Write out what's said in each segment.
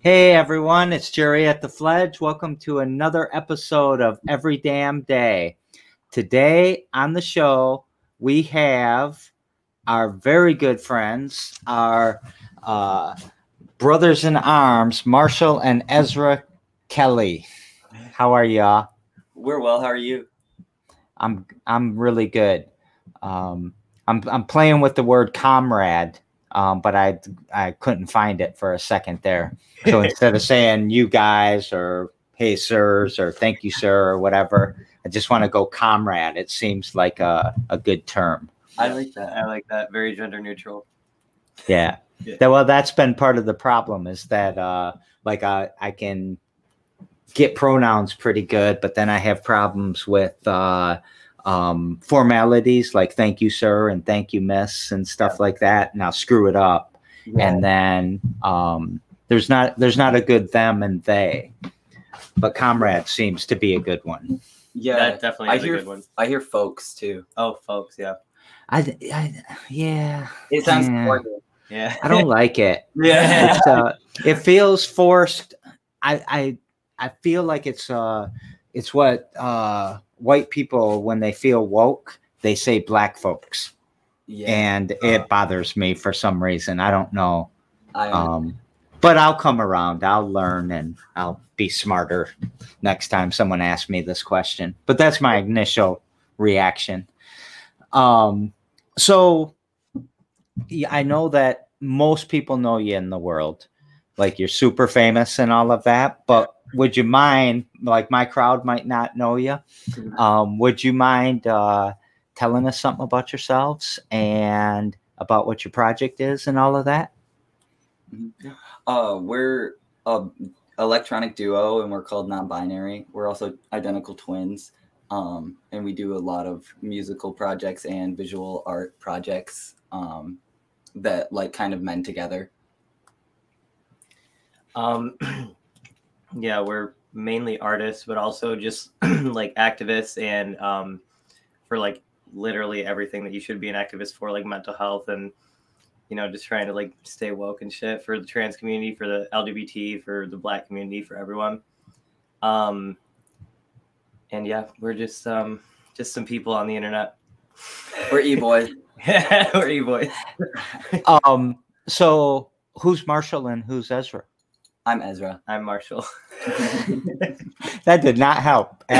Hey everyone, it's Jerry at the Fledge. Welcome to another episode of Every Damn Day. Today on the show, we have our very good friends, our uh, brothers in arms, Marshall and Ezra Kelly. How are y'all? We're well. How are you? I'm I'm really good. Um, I'm I'm playing with the word comrade, um, but I I couldn't find it for a second there. So instead of saying you guys or hey sirs or thank you sir or whatever, I just want to go comrade. It seems like a, a good term. I like that. I like that. Very gender neutral. Yeah. Yeah. Well, that's been part of the problem is that uh, like I I can get pronouns pretty good, but then I have problems with uh, um, formalities like thank you sir and thank you miss and stuff like that, Now screw it up. And then um, there's not there's not a good them and they, but comrade seems to be a good one. yeah, that definitely I is a hear good one. I hear folks too. Oh, folks, yeah, I, I yeah It sounds Yeah. cordial. yeah. I don't like it. Yeah. it's, uh, it feels forced. I, I I feel like it's uh it's what uh white people when they feel woke they say black folks. Yeah. and it bothers me for some reason. I don't know. I um but I'll come around. I'll learn and I'll be smarter next time someone asks me this question. But that's my initial reaction. Um so I know that most people know you in the world. Like you're super famous and all of that but would you mind like my crowd might not know you um, would you mind uh, telling us something about yourselves and about what your project is and all of that uh we're a electronic duo and we're called non-binary. We're also identical twins. Um, and we do a lot of musical projects and visual art projects um, that like kind of mend together. Um, yeah, we're mainly artists, but also just like activists and um, for like literally everything that you should be an activist for, like mental health and you know just trying to like stay woke and shit for the trans community, for the LGBT, for the black community, for everyone. Um, and yeah, we're just um, just some people on the internet. We're e-boys. we're e-boys. um, so who's marshall and who's ezra I'm Ezra. I'm Marshall. that did not help.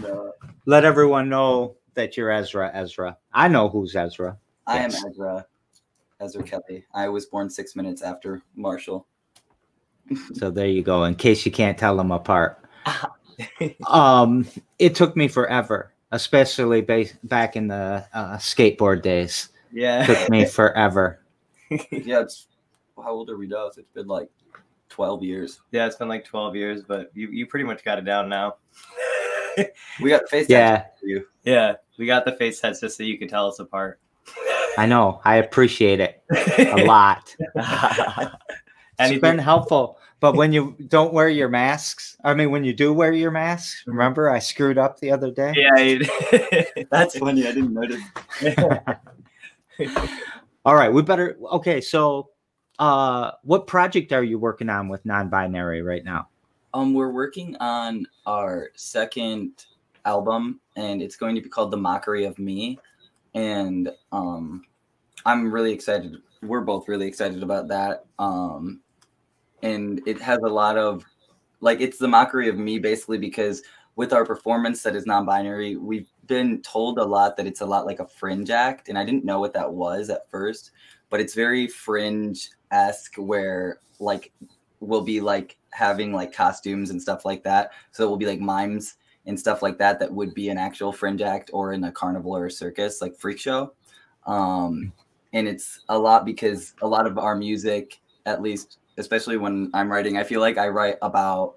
No. let everyone know that you're ezra ezra i know who's ezra I am Ezra. Ezra Kelly. I was born six minutes after Marshall. So there you go. In case you can't tell them apart. um, it took me forever, especially ba- back in the uh, skateboard days. yeah. took me forever. yeah, it's how old are we now? It's been like twelve years. Yeah, it's been like 12 years, but you, you pretty much got it down now. We got face Yeah, for you. yeah, we got the face tats just so you could tell us apart. I know. I appreciate it a lot. It's been helpful. But when you don't wear your masks, I mean, when you do wear your masks, remember I screwed up the other day? yeah, That's funny. I didn't notice. All right, we better. Okay, so uh, what project are you working on with non-binary right now? Um, we're working on our second album, and it's going to be called "The Mockery of Me," and um, I'm really excited. We're both really excited about that. Um, and it has a lot of like it's the mockery of me basically because with our performance that is non-binary, we've been told a lot that it's a lot like a fringe act, and I didn't know what that was at first, but it's very fringe esque where like we'll be like having like costumes and stuff like that. So it will be like mimes and stuff like that that would be an actual fringe act or in a carnival or a circus, like freak show. Um, and it's a lot because a lot of our music, at least, especially when I'm writing, I feel like I write about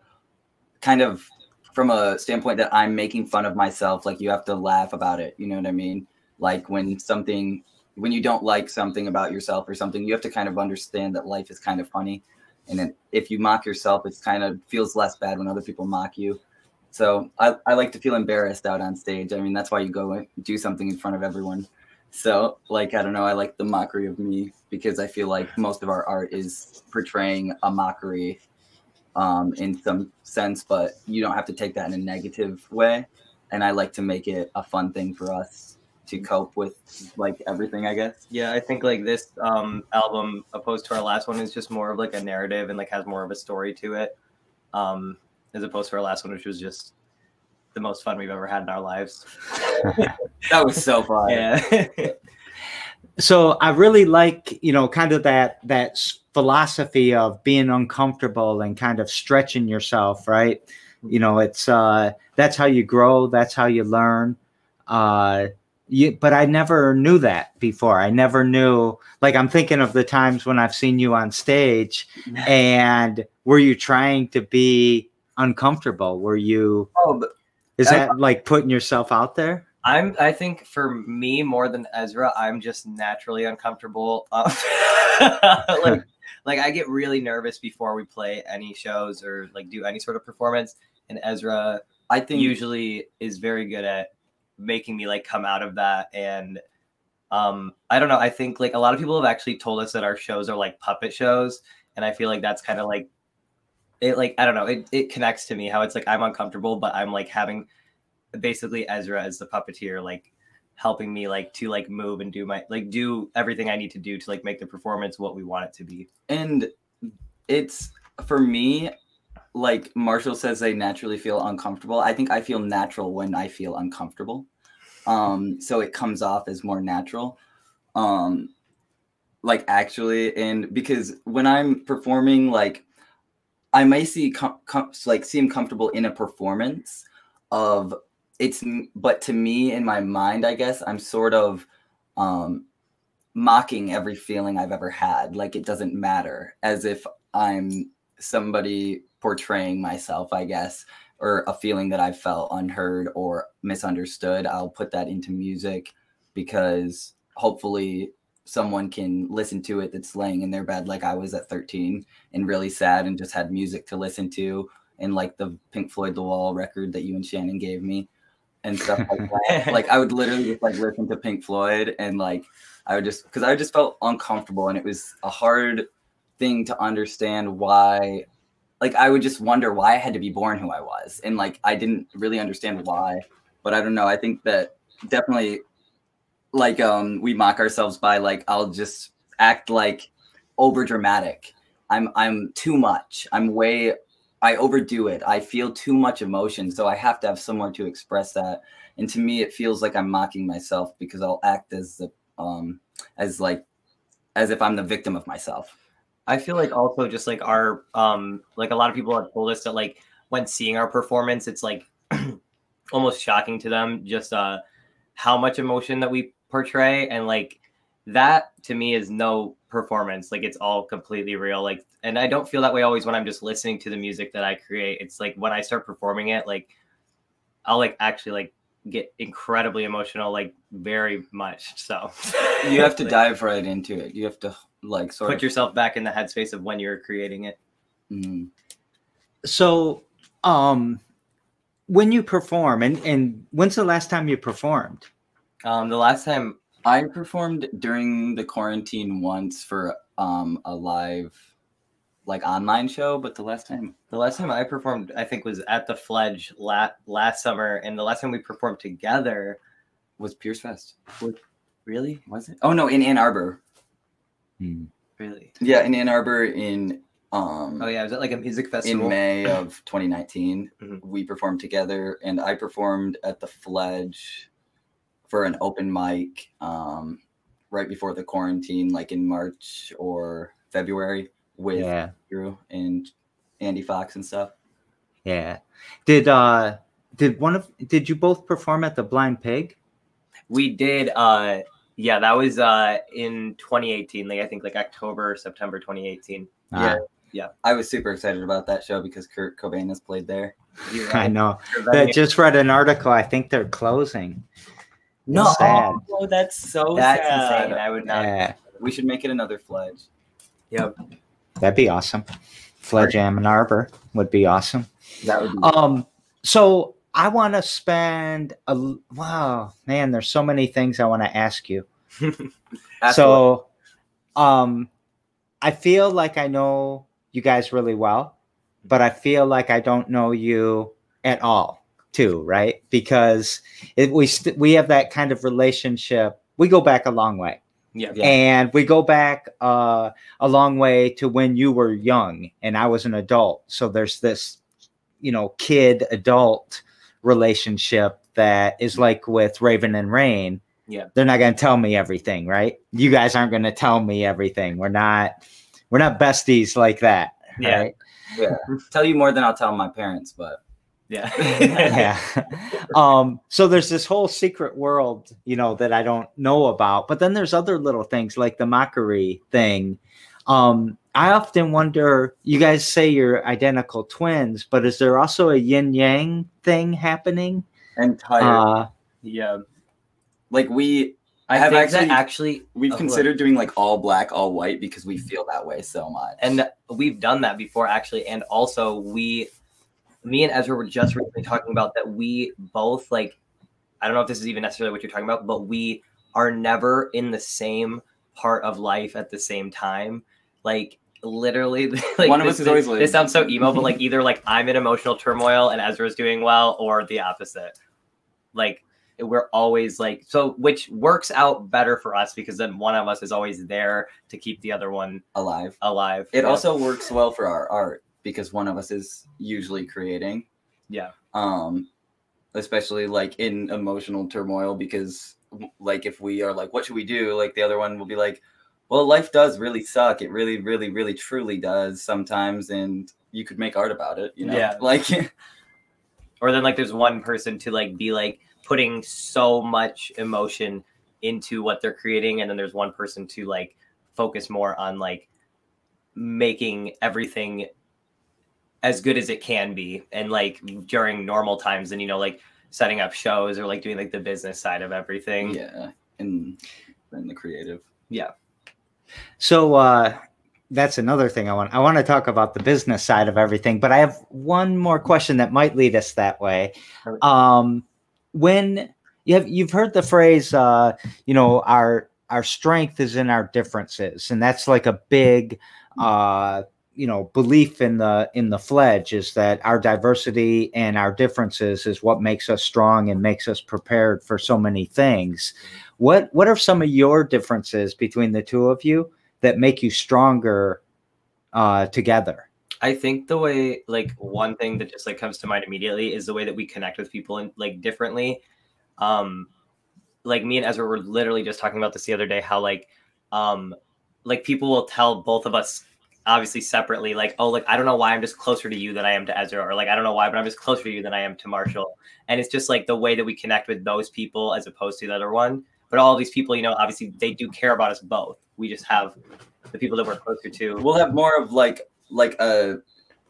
kind of from a standpoint that I'm making fun of myself. Like you have to laugh about it. You know what I mean? Like when something, when you don't like something about yourself or something, you have to kind of understand that life is kind of funny. And then if you mock yourself, it's kind of feels less bad when other people mock you. So I, I like to feel embarrassed out on stage. I mean, that's why you go do something in front of everyone. So, like, I don't know, I like the mockery of me because I feel like most of our art is portraying a mockery um, in some sense, but you don't have to take that in a negative way. And I like to make it a fun thing for us to cope with, like, everything, I guess. Yeah, I think like this um, album, opposed to our last one, is just more of like a narrative and like has more of a story to it, um, as opposed to our last one, which was just the most fun we've ever had in our lives. That was so fun. Yeah. so I really like, you know, kind of that that s- philosophy of being uncomfortable and kind of stretching yourself, right? You know, it's uh that's how you grow, that's how you learn. Uh you, but I never knew that before. I never knew like I'm thinking of the times when I've seen you on stage and were you trying to be uncomfortable? Were you Oh, is I- that like putting yourself out there? I'm. I think for me more than Ezra, I'm just naturally uncomfortable. Uh, like, like I get really nervous before we play any shows or like do any sort of performance. And Ezra I think usually is very good at making me like come out of that. And um, I don't know. I think like a lot of people have actually told us that our shows are like puppet shows, and I feel like that's kind of like it. Like I don't know. It it connects to me how it's like I'm uncomfortable, but I'm like having basically Ezra as the puppeteer, like helping me like to like move and do my like do everything I need to do to like make the performance what we want it to be. and it's for me like marshall says they naturally feel uncomfortable. I think i feel natural when i feel uncomfortable. Um so it comes off as more natural. Um like actually and because when i'm performing like i may see com- com- like seem comfortable in a performance of it's but to me in my mind i guess i'm sort of um mocking every feeling I've ever had. Like it doesn't matter, as if I'm somebody portraying myself, I guess, or a feeling that I felt unheard or misunderstood. I'll put that into music because hopefully someone can listen to it that's laying in their bed like I was at 13 and really sad and just had music to listen to and like the Pink Floyd The Wall record that you and Shannon gave me and stuff like that. like I would literally just like listen to Pink Floyd and like I would just because I just felt uncomfortable and it was a hard thing to understand why like I would just wonder why I had to be born who I was. And like I didn't really understand why but I don't know. I think that definitely like um we mock ourselves by like I'll just act like over dramatic I'm I'm too much. I'm way I overdo it. I feel too much emotion so I have to have somewhere to express that. And to me it feels like I'm mocking myself because I'll act as the um as like as if I'm the victim of myself. I feel like also just like our um like a lot of people have told us that like when seeing our performance, it's like almost shocking to them just uh how much emotion that we portray and like that to me is no performance. Like it's all completely real. Like and i don't feel that way always when i'm just listening to the music that i create. It's like when i start performing it like i'll like actually like get incredibly emotional like very much so. You have to Like, dive right into it. You have to like sort of put of yourself back in the headspace of when you're creating it. Mhm. So, um, when you perform, and and when's the last time you performed? um the last time I performed during the quarantine once for um a live like online show, but the last time The last time I performed, I think, was at the Fledge la- last summer, and the last time we performed together, was Pierce Fest. really, Was it? Oh no, in Ann Arbor. really. Yeah, in Ann Arbor in um Oh yeah, was it like a music festival? in May of 2019. Mhm. We performed together, and I performed at the Fledge for an open mic um, right before the quarantine, like in March or February, with Yeah, Drew and Andy Fox and stuff. yeah. Did uh did one of did you both perform at the Blind Pig? We did. uh Yeah, that was uh in 2018. Like I think like October, September 2018. Yeah. Yeah. I was super excited about that show because Kurt Cobain has played there. You're I know. That I just read an article. I think they're closing. No, It's sad. oh, that's so That's sad. insane. I would not. Yeah, We should make it another Fledge. Yep. that'd be awesome. Fledge Ann Arbor would be awesome. That would be Um, so I want to spend a wow, man. There's so many things I want to ask you. So um i feel like i know you guys really well but i feel like i don't know you at all too right because it, we st- we have that kind of relationship we go back a long way Yeah. Yeah. and we go back uh, a long way to when you were young and i was an adult so there's this you know kid adult relationship that is like with raven and rain Yeah. they're not going to tell me everything right you guys aren't going to tell me everything we're not we're not besties like that Yeah. right yeah. Tell you more than I'll tell my parents, but Yeah. yeah um so there's this whole secret world you know that i don't know about but then there's other little things like the mockery thing um i often wonder you guys say you're identical twins but is there also a yin yang thing happening entire uh yeah. like we I have think that actually- actually we've Oh, considered doing like all black, all white because we feel that way so much. and we've done that before actually and also we me and ezra were just recently talking about that we both like i don't know if this is even necessarily what you're talking about but we are never in the same part of life at the same time. Like literally like One of this, us is always this, this sounds so emo but like either like i'm in emotional turmoil and ezra's doing well or the opposite. Like we're always like so which works out better for us because then one of us is always there to keep the other one alive. alive. It Yeah. also works well for our art because one of us is usually creating. Yeah. Um, especially like in emotional turmoil because like if we are like, what should we do? Like the other one will be like, well, life does really suck. It really, really, really, truly does sometimes, and you could make art about it. You know, Yeah. like or then like there's one person to like be like putting so much emotion into what they're creating and then there's one person to like focus more on like making everything as good as it can be and like during normal times and you know like setting up shows or like doing like the business side of everything yeah, and in the creative. Yeah. So uh, that's another thing I want. I want to talk about the business side of everything, but I have one more question that might lead us that way. Um, when you have you've heard the phrase, uh, you know, our our strength is in our differences, and that's like a big, uh, you know, belief in the in the fledge is that our diversity and our differences is what makes us strong and makes us prepared for so many things. What what are some of your differences between the two of you that make you stronger uh, together? I think the way like one thing that just like comes to mind immediately is the way that we connect with people and like differently. Um like me and Ezra were literally just talking about this the other day how like um like people will tell both of us obviously separately like oh like I don't know why I'm just closer to you than I am to Ezra or like I don't know why but I'm just closer to you than I am to Marshall. And it's just like the way that we connect with those people as opposed to the other one. But all these people, you know, obviously they do care about us both. We just have the people that we're closer to. We'll have more of like like a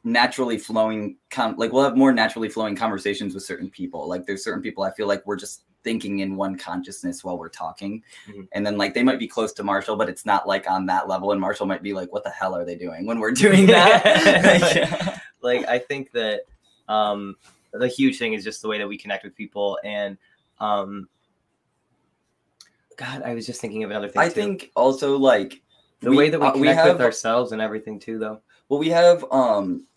naturally flowing com- like we'll have more naturally flowing conversations with certain people. Like there's certain people I feel like we're just thinking in one consciousness while we're talking. Mhm. And then like they might be close to Marshall, but it's not like on that level. And Marshall might be like, what the hell are they doing when we're doing that? like I think that um the huge thing is just the way that we connect with people and um God, I was just thinking of another thing. I too. think also like the we- way that we uh, connect have with ourselves and everything too, though. Well, we have um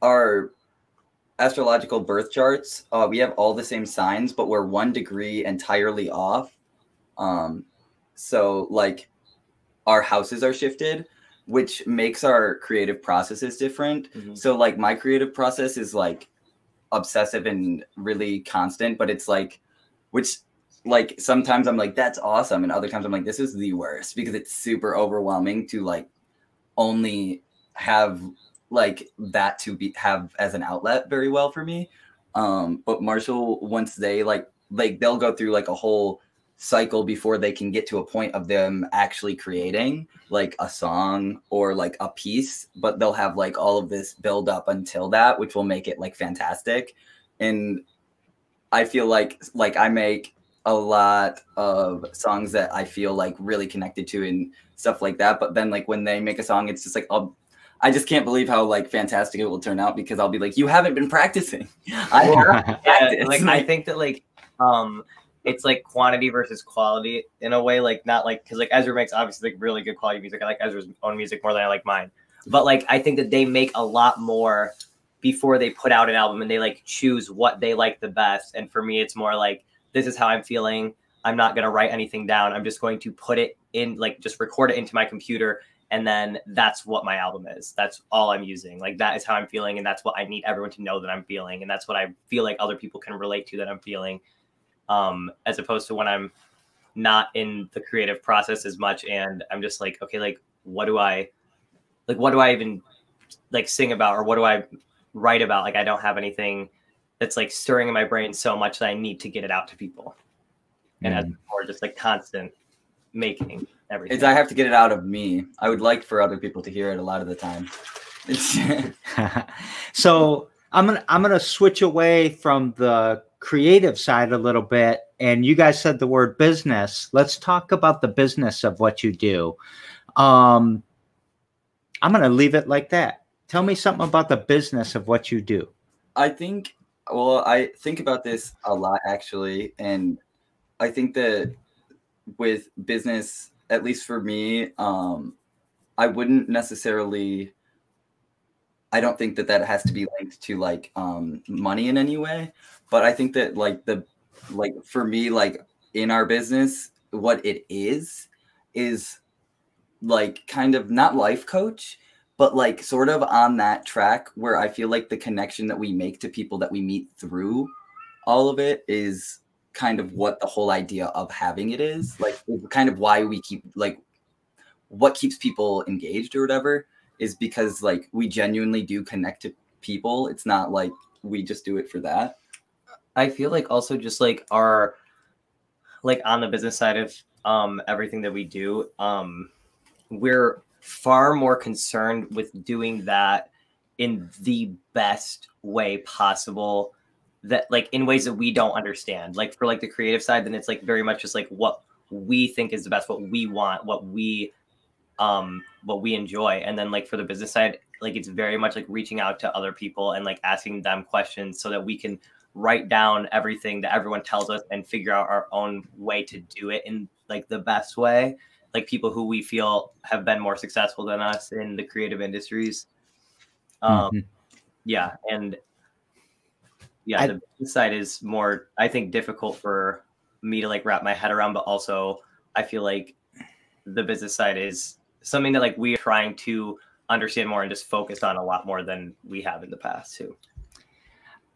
our astrological birth charts. Uh, we have all the same signs, but we're one degree entirely off. Um, so like our houses are shifted, which makes our creative processes different. Mhm. So like my creative process is like obsessive and really constant, but it's like which like sometimes I'm like that's awesome and other times I'm like this is the worst because it's super overwhelming to like only have like that to be have as an outlet very well for me. Um but Marshall once they like like they'll go through like a whole cycle before they can get to a point of them actually creating like a song or like a piece but they'll have like all of this build up until that which will make it like fantastic and i feel like like i make a lot of songs that i feel like really connected to and stuff like that but then like when they make a song it's just like I'll, i just can't believe how like fantastic it will turn out because i'll be like you haven't been practicing i have Yeah, practiced. like I think that like um it's like quantity versus quality in a way. Like not like because like Ezra makes obviously like really good quality music. I like Ezra's own music more than I like mine. But like I think that they make a lot more before they put out an album and they like choose what they like the best. And for me, it's more like this is how I'm feeling. I'm not gonna write anything down. I'm just going to put it in like just record it into my computer and then that's what my album is. That's all i'm using. Like that is how i'm feeling and that's what i need everyone to know that i'm feeling and that's what i feel like other people can relate to that i'm feeling um as opposed to when i'm not in the creative process as much and i'm just like okay like what do i like what do i even like sing about or what do i write about? Like i don't have anything that's like stirring in my brain so much that i need to get it out to people. And mm. more just like constant making everything. It's I have to get it out of me. I would like for other people to hear it a lot of the time. so I'm gonna I'm gonna switch away from the creative side a little bit. And you guys said the word business. Let's talk about the business of what you do. Um, I'm gonna leave it like that. Tell me something about the business of what you do. I think well, I think about this a lot actually, and I think that with business, at least for me, um, I wouldn't necessarily. I don't think that that has to be linked to like um, money in any way, but I think that like the like for me like in our business, what it is is like kind of not life coach, but like sort of on that track where I feel like the connection that we make to people that we meet through all of it is kind of what the whole idea of having it is like kind of why we keep like what keeps people engaged or whatever is because like we genuinely do connect to people. It's not like we just do it for that. I feel like also just like our like on the business side of um everything that we do um we're far more concerned with doing that in the best way possible that like in ways that we don't understand. Like for like the creative side, then it's like very much just like what we think is the best, what we want, what we um what we enjoy. And then like for the business side, like it's very much like reaching out to other people and like asking them questions so that we can write down everything that everyone tells us and figure out our own way to do it in like the best way like people who we feel have been more successful than us in the creative industries um mm-hmm. yeah and yeah, I, the business side is more, I think, difficult for me to like wrap my head around, but also I feel like the business side is something that like we are trying to understand more and just focus on a lot more than we have in the past too.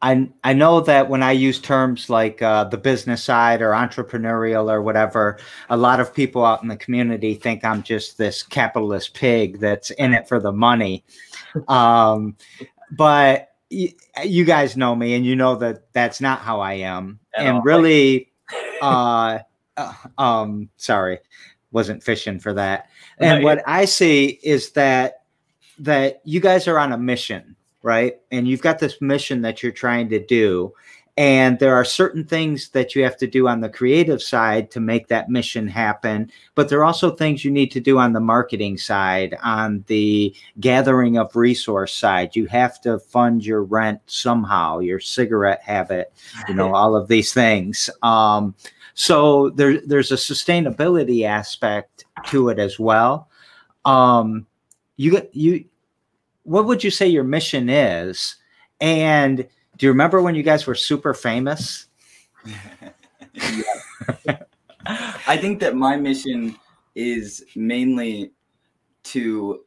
I I know that when I use terms like uh, the business side or entrepreneurial or whatever, a lot of people out in the community think I'm just this capitalist pig that's in it for the money. Um, but you guys know me and you know that that's not how I am. At and all. really, uh, uh, um, sorry, wasn't fishing for that. And what I see is that that you guys are on a mission, right? And you've got this mission that you're trying to do, and there are certain things that you have to do on the creative side to make that mission happen. But there are also things you need to do on the marketing side, on the gathering of resource side. You have to fund your rent somehow, your cigarette habit, you know, all of these things. Um, so there, there's a sustainability aspect to it as well. Um, you get you. What would you say your mission is? And do you remember when you guys were super famous? I think that my mission is mainly to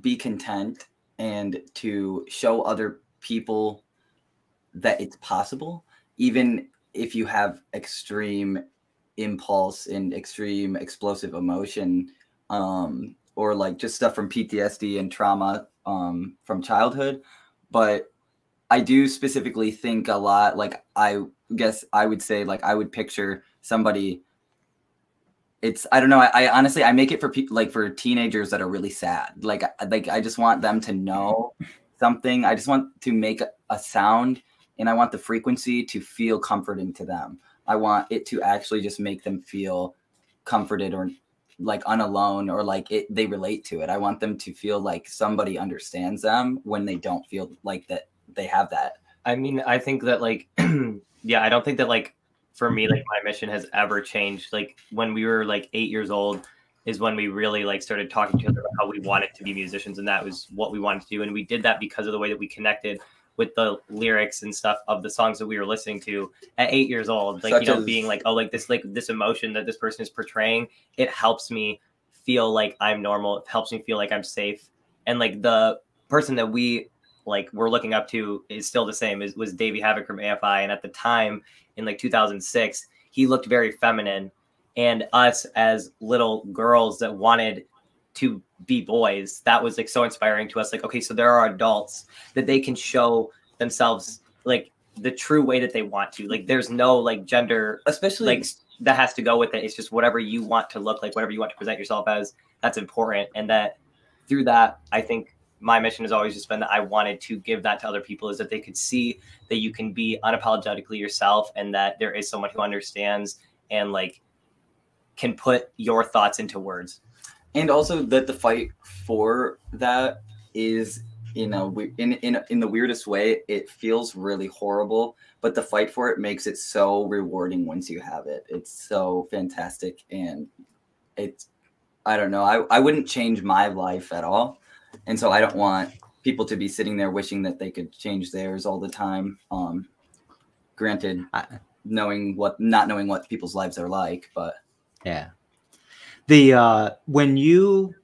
be content and to show other people that it's possible, even if you have extreme impulse and extreme explosive emotion, um, or like just stuff from PTSD and trauma um, from childhood. But I do specifically think a lot. Like I guess I would say like I would picture somebody. It's I don't know. I, I honestly I make it for people like for teenagers that are really sad. Like like I just want them to know something. I just want to make a, sound, and I want the frequency to feel comforting to them. I want it to actually just make them feel comforted or like unalone or like it they relate to it. I want them to feel like somebody understands them when they don't feel like that they have that. I mean, I think that like, yeah, I don't think that like for me, like my mission has ever changed. Like when we were like eight years old, is when we really like started talking to each other about how we wanted to be musicians, and that was what we wanted to do. And we did that because of the way that we connected with the lyrics and stuff of the songs that we were listening to at eight years old. Like Such you know, as- being like, oh, like this, like this emotion that this person is portraying, it helps me feel like I'm normal. It helps me feel like I'm safe. And like the person that we like we're looking up to is still the same as was Davey Havok from AFI. And at the time in like 2006, he looked very feminine. And us as little girls that wanted to be boys, that was like so inspiring to us. Like, okay, so there are adults that they can show themselves like the true way that they want to. Like, there's no like gender especially like that has to go with it. It's just whatever you want to look like, whatever you want to present yourself as. That's important, and that through that, I think my mission has always just been that I wanted to give that to other people is that they could see that you can be unapologetically yourself, and that there is someone who understands and like can put your thoughts into words. and also that the fight for that is you know in in in the weirdest way it feels really horrible but the fight for it makes it so rewarding once you have it it's so fantastic and it's i don't know i, I wouldn't change my life at all and so i don't want people to be sitting there wishing that they could change theirs all the time um granted I- knowing what not knowing what people's lives are like but Yeah. The uh when you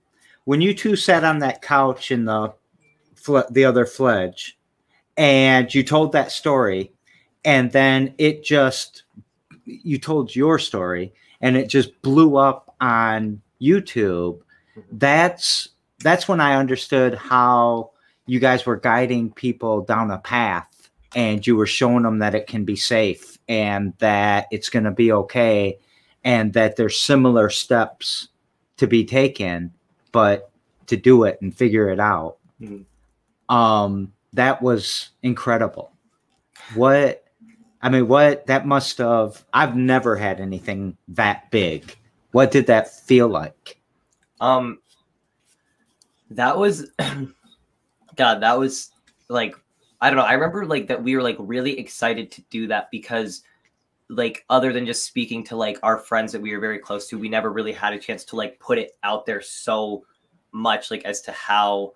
when you two sat on that couch in the fle- the other fledge and you told that story and then it just you told your story and it just blew up on YouTube that's that's when I understood how you guys were guiding people down a path and you were showing them that it can be safe and that it's going to be okay and that there's similar steps to be taken but to do it and figure it out. Mhm. um that was incredible. What i mean what that must have i've never had anything that big. What did that feel like? Um, that was, God, that was like, I don't know. I remember like that we were like really excited to do that because, like, other than just speaking to like our friends that we were very close to, we never really had a chance to like put it out there so much, like, as to how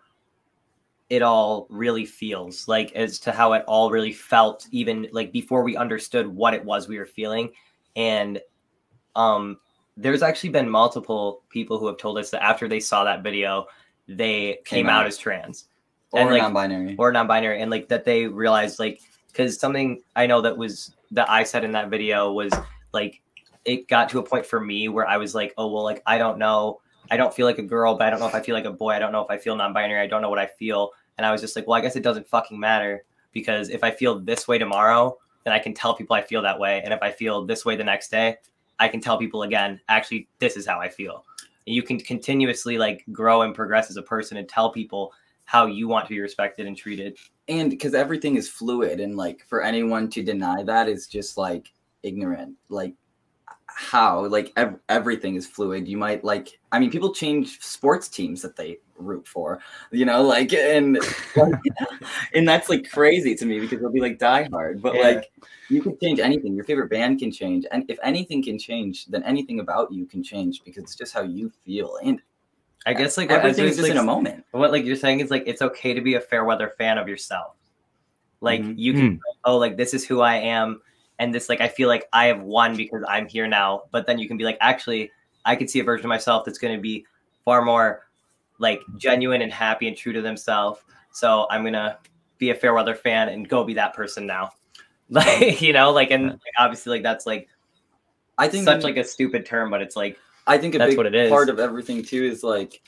it all really feels, like, as to how it all really felt, even like before we understood what it was we were feeling. And, um, there's actually been multiple people who have told us that after they saw that video, they came, Came out. out. as trans or And, like, non-binary or non-binary, and like that they realized like because something I know that was that I said in that video was like it got to a point for me where I was like, oh well, like I don't know, I don't feel like a girl, but I don't know if I feel like a boy. I don't know if I feel non-binary. I don't know what I feel, and I was just like, well, I guess it doesn't fucking matter because if I feel this way tomorrow, then I can tell people I feel that way, and if I feel this way the next day, I can tell people again, actually, this is how I feel. And you can continuously like grow and progress as a person and tell people how you want to be respected and treated. and because everything is fluid and like for anyone to deny that is just like ignorant like how like ev- everything is fluid you might like i mean people change sports teams that they root for you know like and like, and that's like crazy to me because they'll be like die hard but Yeah. like you can change anything your favorite band can change and if anything can change then anything about you can change because it's just how you feel and I guess like everything is just like, in a moment what like you're saying is like it's okay to be a fair weather fan of yourself. Like Mhm. you can oh like this is who I am and this like I feel like I have won because I'm here now. But then you can be like actually I could see a version of myself that's going to be far more like genuine and happy and true to themselves. So I'm gonna be a fair weather fan and go be that person now. Like you know like and like, obviously like that's like i think such like a stupid term, but it's like I think a That's big what it is. part of everything too is like,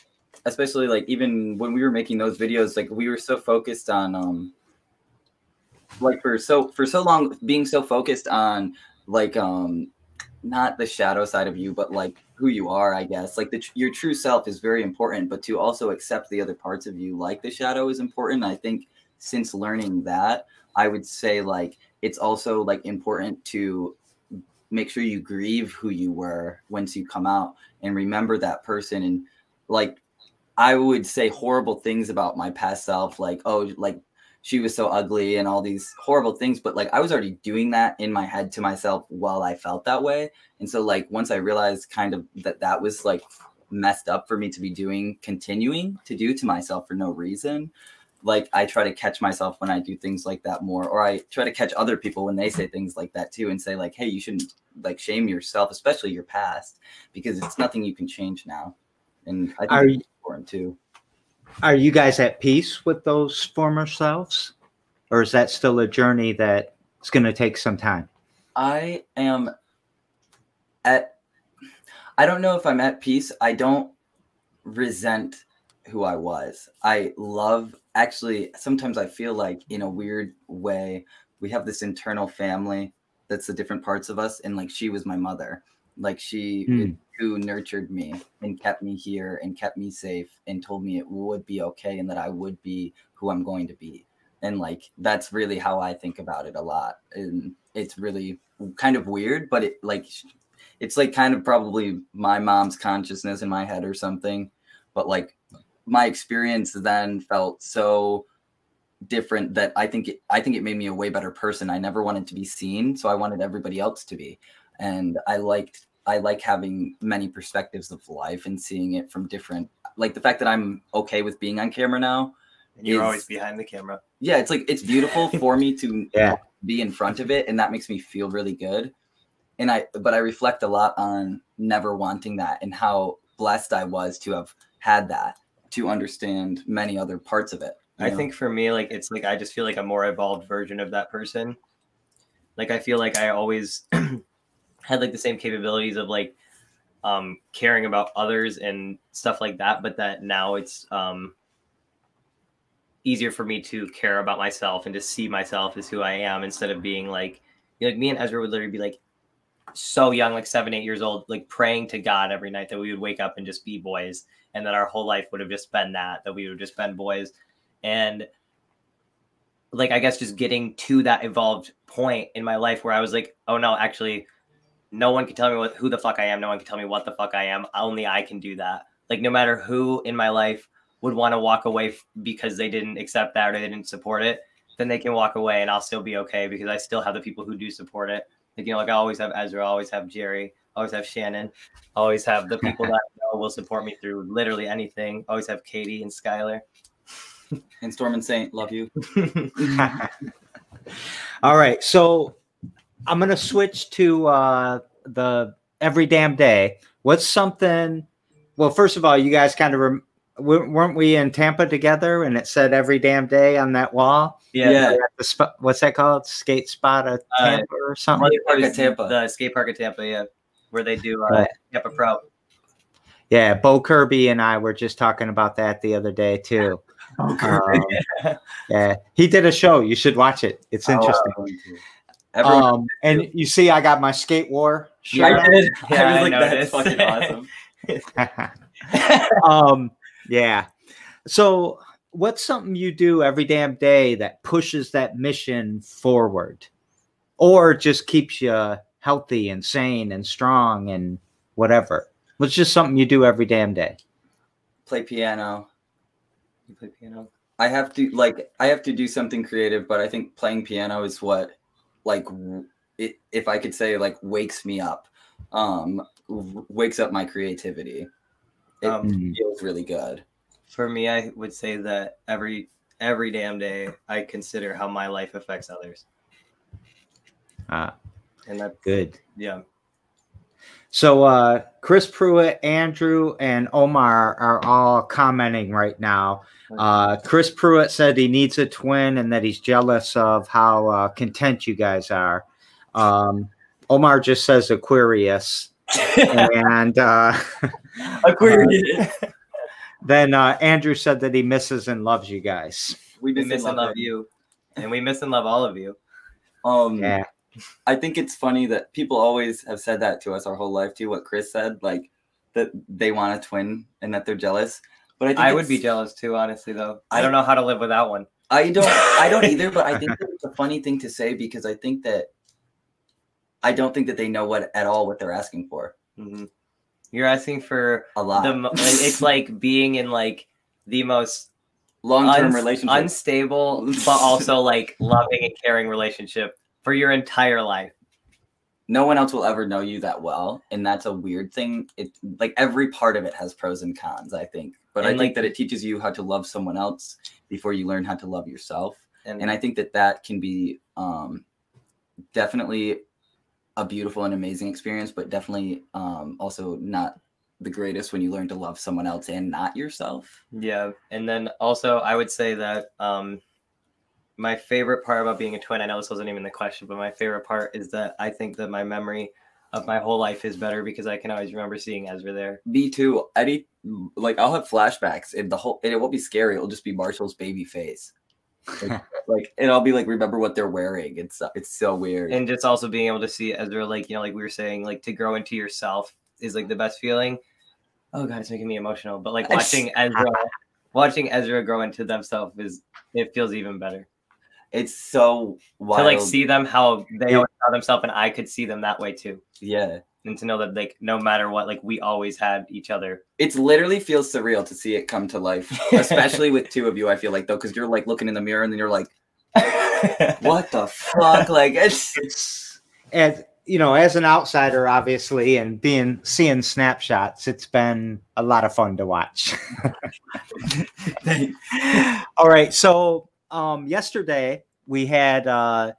especially like even when we were making those videos, like we were so focused on, um, like for so for so long being so focused on like um, not the shadow side of you, but like who you are. I guess like the your true self is very important, but to also accept the other parts of you, like the shadow, is important. I think since learning that, I would say like it's also like important to make sure you grieve who you were once you come out and remember that person and like i would say horrible things about my past self like oh like she was so ugly and all these horrible things but like i was already doing that in my head to myself while i felt that way. And so like once i realized kind of that that was like messed up for me to be doing continuing to do to myself for no reason like i try to catch myself when i do things like that more or i try to catch other people when they say things like that too and say like hey you shouldn't like shame yourself especially your past because it's nothing you can change now. And i think Are important too Are you guys at peace with those former selves? Or is that still a journey that it's going to take some time? I am at I don't know if I'm at peace. I don't resent who I was. I love actually sometimes I feel like in a weird way we have this internal family that's the different parts of us and like she was my mother. Like she Hmm. who nurtured me and kept me here and kept me safe and told me it would be okay and that I would be who I'm going to be. And like that's really how I think about it a lot. And it's really kind of weird, but it like it's like kind of probably my mom's consciousness in my head or something. But like my experience then felt so different that I think it, I think it made me a way better person. I never wanted to be seen, so I wanted everybody else to be. And I liked I like having many perspectives of life and seeing it from different like the fact that I'm okay with being on camera now. And you're Is- always behind the camera. Yeah, it's like it's beautiful for me to Yeah. be in front of it and that makes me feel really good. And I but I reflect a lot on never wanting that and how blessed I was to have had that to understand many other parts of it. you I know? think for me, like it's like I just feel like a more evolved version of that person. Like I feel like I always had like the same capabilities of like um caring about others and stuff like that, but that now it's um easier for me to care about myself and to see myself as who I am instead of being like you know, like me and Ezra would literally be like so young, like seven, eight years old, like praying to God every night that we would wake up and just be boys, and that our whole life would have just been that, that we would just been boys. And like, I guess just getting to that evolved point in my life where I was like, oh no, actually, no one can tell me what who the fuck I am. No one can tell me what the fuck I am. Only I can do that. Like, no matter who in my life would want to walk away f- because they didn't accept that or they didn't support it, then they can walk away and I'll still be okay because I still have the people who do support it. Like, you know, like I always have Ezra, I always have Jerry, I always have Shannon, I always have the people that I know will support me through literally anything. I always have Katie and Skylar. and Storm and Saint, love you. All right. So I'm going to switch to uh, the every damn day. What's something? Well, first of all, you guys kind of rem- w- weren't we in Tampa together and it said every damn day on that wall? Yeah. At The spot, what's that called? Skate spot at Uh, Tampa or something? Skate park at Tampa. The skate park at Tampa, yeah, where they do uh, Right. Tampa Pro. Yeah. Bo Kirby and I were just talking about that the other day too. Um, yeah. He did a show. You should watch it. It's interesting. Oh, Everyone, Um, and you see, I got my skate war shirt. I did. Yeah, I was I like, that's fucking awesome. um, yeah. So, what's something you do every damn day that pushes that mission forward, or just keeps you healthy and sane and strong and whatever? What's just something you do every damn day? Play piano. You play piano. I have to like I have to do something creative, but I think playing piano is what like it, if I could say like wakes me up, um, w- wakes up my creativity. It Um, Mhm. feels really good. For me, I would say that every every damn day, I consider how my life affects others, Ah, and that's good. yeah. So, uh, Chris Pruitt, Andrew, and Omar are all commenting right now. Uh, Chris Pruitt said he needs a twin and that he's jealous of how uh, content you guys are. Um, Omar just says Aquarius. and uh, Aquarius. then uh, Andrew said that he misses and loves you guys. we We miss miss and love you, and we miss and love all of you. Um, Yeah. I think it's funny that people always have said that to us our whole life too. What Chris said, like that they want a twin and that they're jealous. But I think I would be jealous too, honestly. Though I- I don't know how to live without one. I don't I don't either, but I think it's a funny thing to say because I think that I don't think that they know what at all what they're asking for. Mhm. You're asking for A lot. the. It's like being in like the most long-term uns- relationship. unstable, but also like loving and caring relationship for your entire life. no one else will ever know you that well and that's a weird thing. It like every part of it has pros and cons i think. But i And, think like- that it teaches you how to love someone else before you learn how to love yourself. And, and i think that that can be um definitely a beautiful and amazing experience but definitely um also not the greatest when you learn to love someone else and not yourself. Yeah, and then also I would say that um, my favorite part about being a twin. I know this wasn't even the question, but my favorite part is that I think that my memory of my whole life is better because I can always remember seeing Ezra there. me too eddie like i'll have flashbacks and the whole and it won't be scary it'll just be marshall's baby face like, like and i'll be like remember what they're wearing it's it's so weird And just also being able to see Ezra, like you know, like we were saying, like to grow into yourself is like the best feeling. Oh god, it's making me emotional. But like watching Ezra, watching Ezra grow into themselves is it feels even better. It's so wild To like see them how they always saw themselves, and I could see them that way too. yeah. And to know that like no matter what like we always had each other. It's literally feels surreal to see it come to life especially with two of you i feel like though because you're like looking in the mirror and then you're like what the fuck? Like it's it's and you know as an outsider obviously and being seeing snapshots it's been a lot of fun to watch. All right so um yesterday we had uh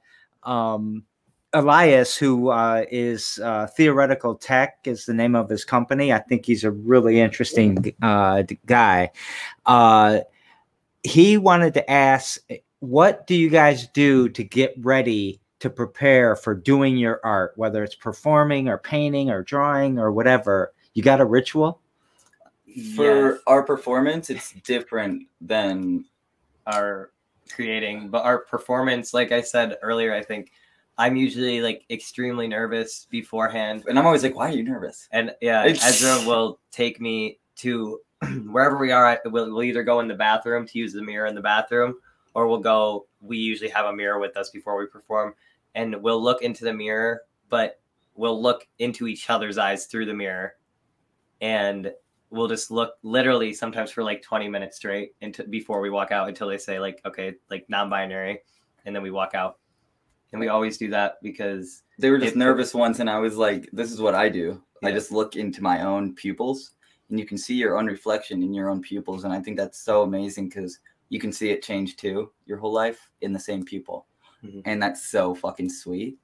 um elias who uh is uh theoretical tech is the name of his company i think he's a really interesting uh guy uh he wanted to ask what do you guys do to get ready to prepare for doing your art, whether it's performing or painting or drawing or whatever? You got a ritual? for Yes. our performance it's different than are creating but our performance like i said earlier i think i'm usually like extremely nervous beforehand. And i'm always like why are you nervous? And yeah ezra will take me to wherever we are we'll, we'll either go in the bathroom to use the mirror in the bathroom or we'll go we usually have a mirror with us before we perform and we'll look into the mirror but we'll look into each other's eyes through the mirror. And we'll just look literally sometimes for like 20 minutes straight into before we walk out until they say like okay like non-binary and then we walk out. And we always do that because they were just It- nervous once and i was like this is what i do. I just look into my own pupils and you can see your own reflection in your own pupils and i think that's so amazing because you can see it change too your whole life in the same pupil Mhm. and that's so fucking sweet.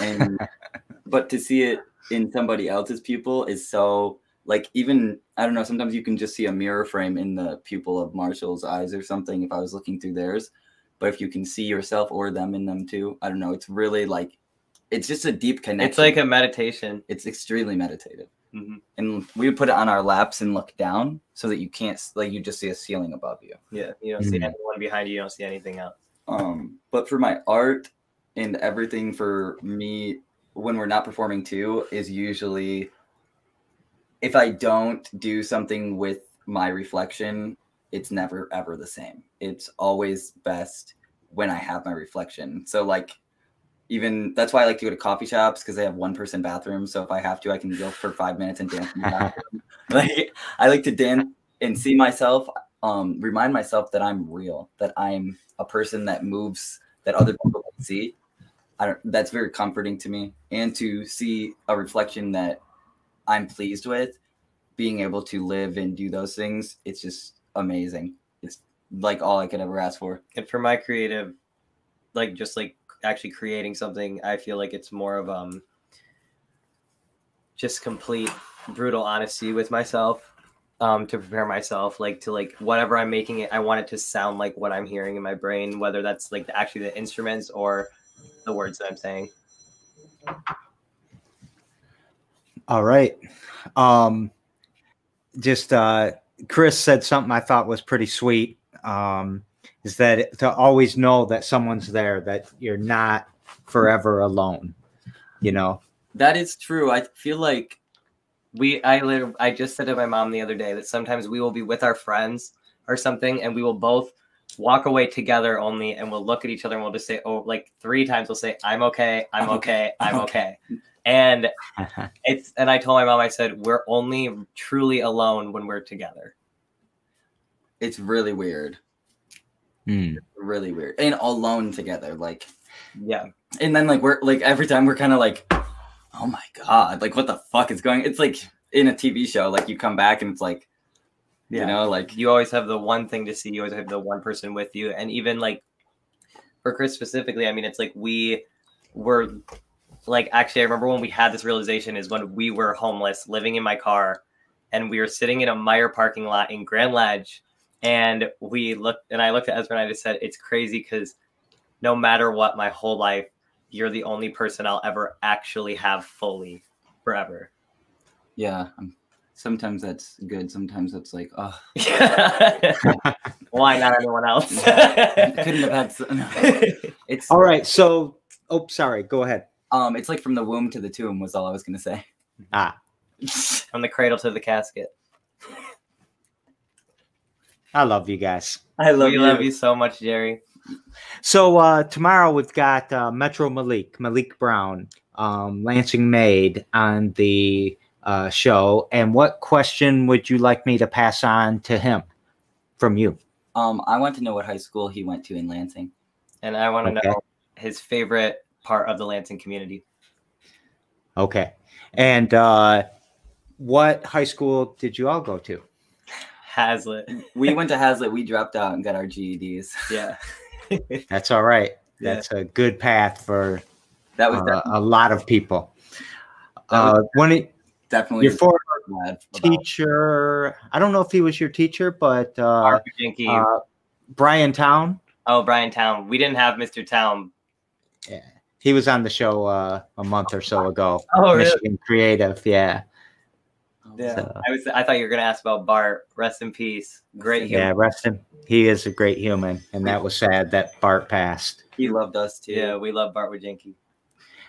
And but to see it in somebody else's pupil is so like even i don't know sometimes you can just see a mirror frame in the pupil of marshall's eyes or something if i was looking through theirs. But if you can see yourself or them in them too i don't know it's really like it's just a deep connection. It's like a meditation. It's extremely meditative. Mhm. and we would put it on our laps and look down so that you can't like you just see a ceiling above you. Yeah you don't see Mhm. anyone behind you you don't see anything else um but for my art and everything for me when we're not performing too is usually if i don't do something with my reflection it's never ever the same. It's always best when i have my reflection. So like even that's why i like to go to coffee shops because they have one person bathrooms so if i have to i can go for five minutes and dance in the bathroom. Like i like to dance and see myself um remind myself that i'm real that i'm a person that moves that other people can see. I don't that's very comforting to me. And to see a reflection that i'm pleased with being able to live and do those things. It's just amazing. It's like all i could ever ask for. And for my creative like just like actually creating something i feel like it's more of um just complete brutal honesty with myself um to prepare myself like to like whatever i'm making it i want it to sound like what i'm hearing in my brain whether that's like the, actually the instruments or the words that i'm saying All right. Um, just uh, Chris said something I thought was pretty sweet. Um, is that to always know that someone's there, that you're not forever alone. You know, that is true i feel like we i literally i just said to my mom the other day that sometimes we will be with our friends or something and we will both walk away together only and we'll look at each other and we'll just say oh like three times we'll say i'm okay i'm okay i'm okay and it's and i told my mom i said we're only truly alone when we're together it's really weird Hmm. really weird and alone together like Yeah. and then like we're like every time we're kind of like oh my god like what the fuck is going it's like in a tv show like you come back and it's like Yeah. you know like you always have the one thing to see you always have the one person with you and even like for chris specifically i mean it's like we were like actually i remember when we had this realization is when we were homeless living in my car and we were sitting in a Meijer parking lot in grand ledge and we looked and i looked at ezra and i just said it's crazy because no matter what my whole life you're the only person i'll ever actually have fully forever yeah um, sometimes that's good sometimes that's like oh why not anyone else couldn't have had so, no. it's All right. So, oh, sorry. Go ahead. Um it's like from the womb to the tomb was all i was gonna say Ah. from the cradle to the casket. I love you guys. i love we you love you so much, Jerry. So uh, tomorrow we've got uh, Metro Malik, Malik Brown, um, Lansing Maid on the uh, show. And what question would you like me to pass on to him from you? um i want to know what high school he went to in lansing And I want to Okay. know his favorite part of the Lansing community. Okay. And uh, what high school did you all go to? Haslett. we went to Haslett we dropped out and got our geds Yeah. That's all right. Yeah. That's a good path for that was uh, a lot of people. Uh, when it, definitely your former about. teacher, I don't know if he was your teacher, but uh, uh, Brian Town, oh, Brian Town. We didn't have Mr. Town. He was on the show uh, a month or so ago. Oh, really? Michigan Creative, yeah. Yeah. So, I was. I thought you were gonna ask about Bart. Rest in peace. Great yeah, human. rest him. He is a great human, and that was sad that Bart passed. he loved us too Yeah, we love Bart Wojcinki.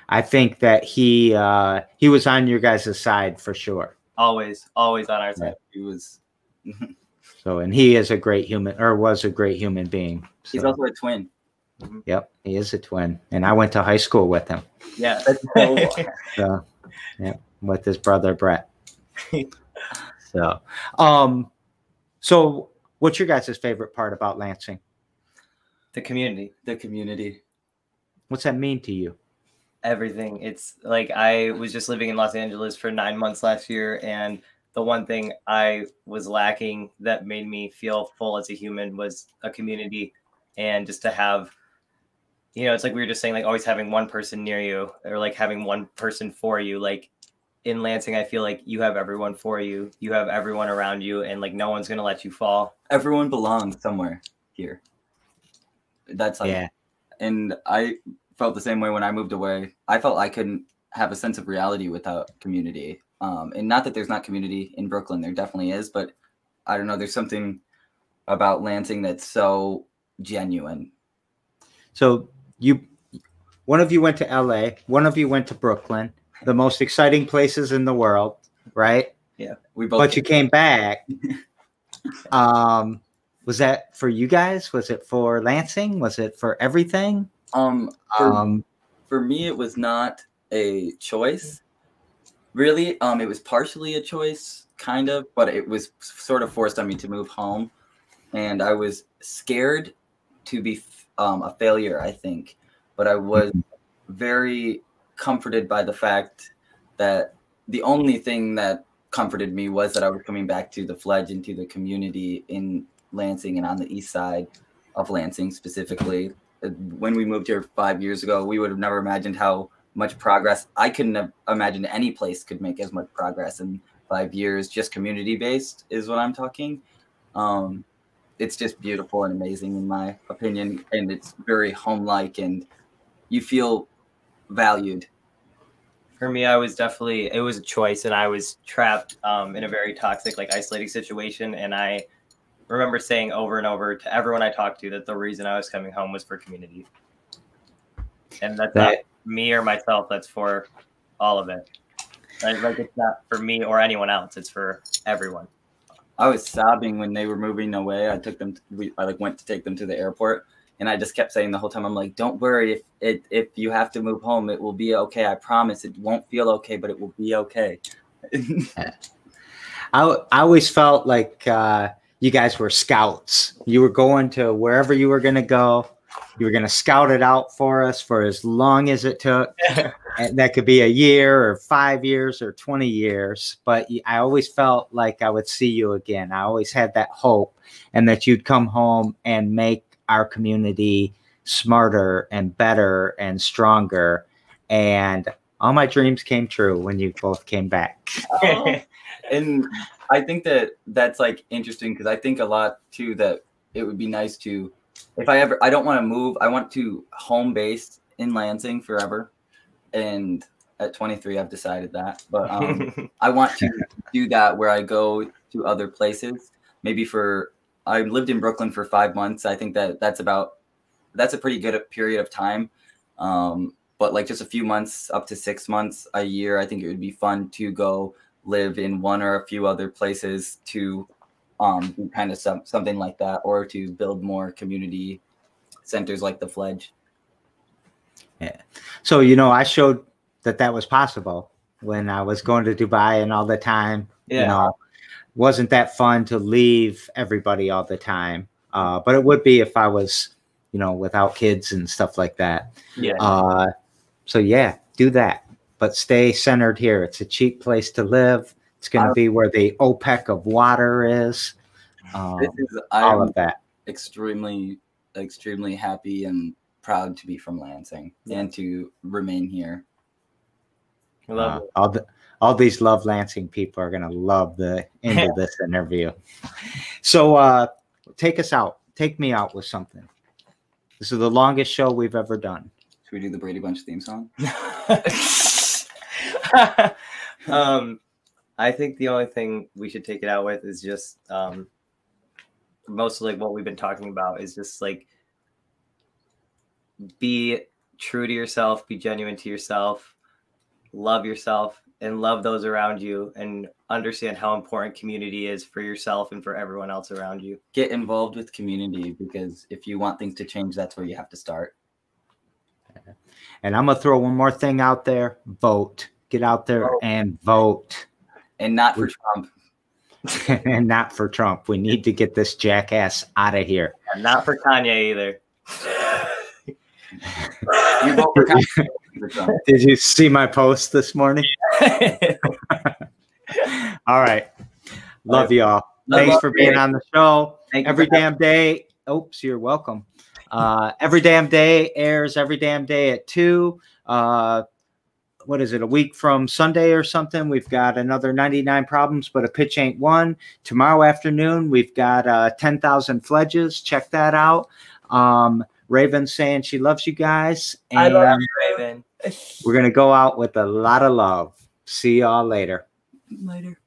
I think that he uh, he was on your guys' side for sure. Always, always on our side. he was So, and he is a great human, or was a great human being. he's also a twin yep, he is a twin, and I went to high school with him. Yeah. So, yeah, with his brother Brett. so, um, so what's your guys' favorite part about Lansing? the community. the community What's that mean to you? everything. It's like I was just living in Los Angeles for nine months last year, and the one thing I was lacking that made me feel full as a human was a community and just to have, you know, it's like we were just saying, like always having one person near you or like having one person for you. Like in Lansing, I feel like you have everyone for you, you have everyone around you, and like no one's gonna let you fall. everyone belongs somewhere here. That's like Yeah, and i felt the same way when i moved away. I felt i couldn't have a sense of reality without community. Um and not that there's not community in brooklyn there definitely is but i don't know there's something about lansing that's so genuine. So you, one of you went to LA, one of you went to Brooklyn, the most exciting places in the world, right? Yeah. We both But you came back. Um, was that for you guys? Was it for Lansing? Was it for everything? um for, Um, for me it was not a choice really um it was partially a choice kind of but it was sort of forced on me to move home and i was scared to be um, a failure i think but i was very comforted by the fact that the only thing that comforted me was that i was coming back to the fledge and to the community in lansing and on the east side of lansing specifically when we moved here five years ago, we would have never imagined how much progress. I couldn't have imagined any place could make as much progress in five years. Just community based is what I'm talking. Um, it's just beautiful and amazing in my opinion, and it's very home like, and you feel valued. for me i was definitely it was a choice and i was trapped um, in a very toxic like isolating situation and i remember saying over and over to everyone i talked to that the reason i was coming home was for community. And that's not me or myself that's for all of it. Like, like it's not for me or anyone else it's for everyone I was sobbing when they were moving away. I took them. To, we, I like went to take them to the airport, and I just kept saying the whole time, "I'm like, don't worry. If it if you have to move home, it will be okay. I promise. It won't feel okay, but it will be okay." I, I always felt like uh, you guys were scouts. You were going to wherever you were going to go. You were going to scout it out for us for as long as it took. and that could be a year or five years or 20 years. But I always felt like I would see you again. I always had that hope and that you'd come home and make our community smarter and better and stronger. And all my dreams came true when you both came back. Oh. and I think that that's like interesting because I think a lot too that it would be nice to, if I ever, I don't want to move. I want to home base in Lansing forever. And at 23, I've decided that. But um, I want to do that where I go to other places. Maybe for, I lived in Brooklyn for five months. I think that that's about, that's a pretty good period of time. Um, but like just a few months, up to six months a year, I think it would be fun to go live in one or a few other places to um, kind of some, something like that, or to build more community centers like the Fledge. Yeah. So you know, I showed that that was possible when I was going to Dubai and all the time. Yeah. You know, wasn't that fun to leave everybody all the time. Uh, but it would be if I was, you know, without kids and stuff like that. Yeah. Uh, so yeah, do that but stay centered here. It's a cheap place to live. It's going to be where the OPEC of water is. Um, is all of that. Extremely, extremely happy and proud to be from Lansing and to remain here. I love uh, all the all these love Lansing people are going to love the end of this interview. So, uh, take us out. Take me out with something. This is the longest show we've ever done. Should we do the Brady Bunch theme song? um, I think the only thing we should take it out with is just um, most of like what we've been talking about is just like be true to yourself, be genuine to yourself, love yourself, and love those around you, and understand how important community is for yourself and for everyone else around you. Get involved with community because if you want things to change, that's where you have to start. And I'm gonna throw one more thing out there: vote. Get out there vote. and vote. And not for Trump. and not for Trump. We need to get this jackass out of here. And not for Kanye either. you vote for Kanye. Did you see my post this morning? All right. Love y'all. Thanks for being on the show. Every damn day. Oops, you're welcome. Uh, every damn day airs every damn day at two. Uh, what is it? A week from Sunday or something. We've got another 99 problems, but a pitch ain't one. Tomorrow afternoon, we've got uh, 10,000 fledges. Check that out. Um, Raven saying she loves you guys. And I love you, Raven. we're gonna go out with a lot of love. See y'all later. Later.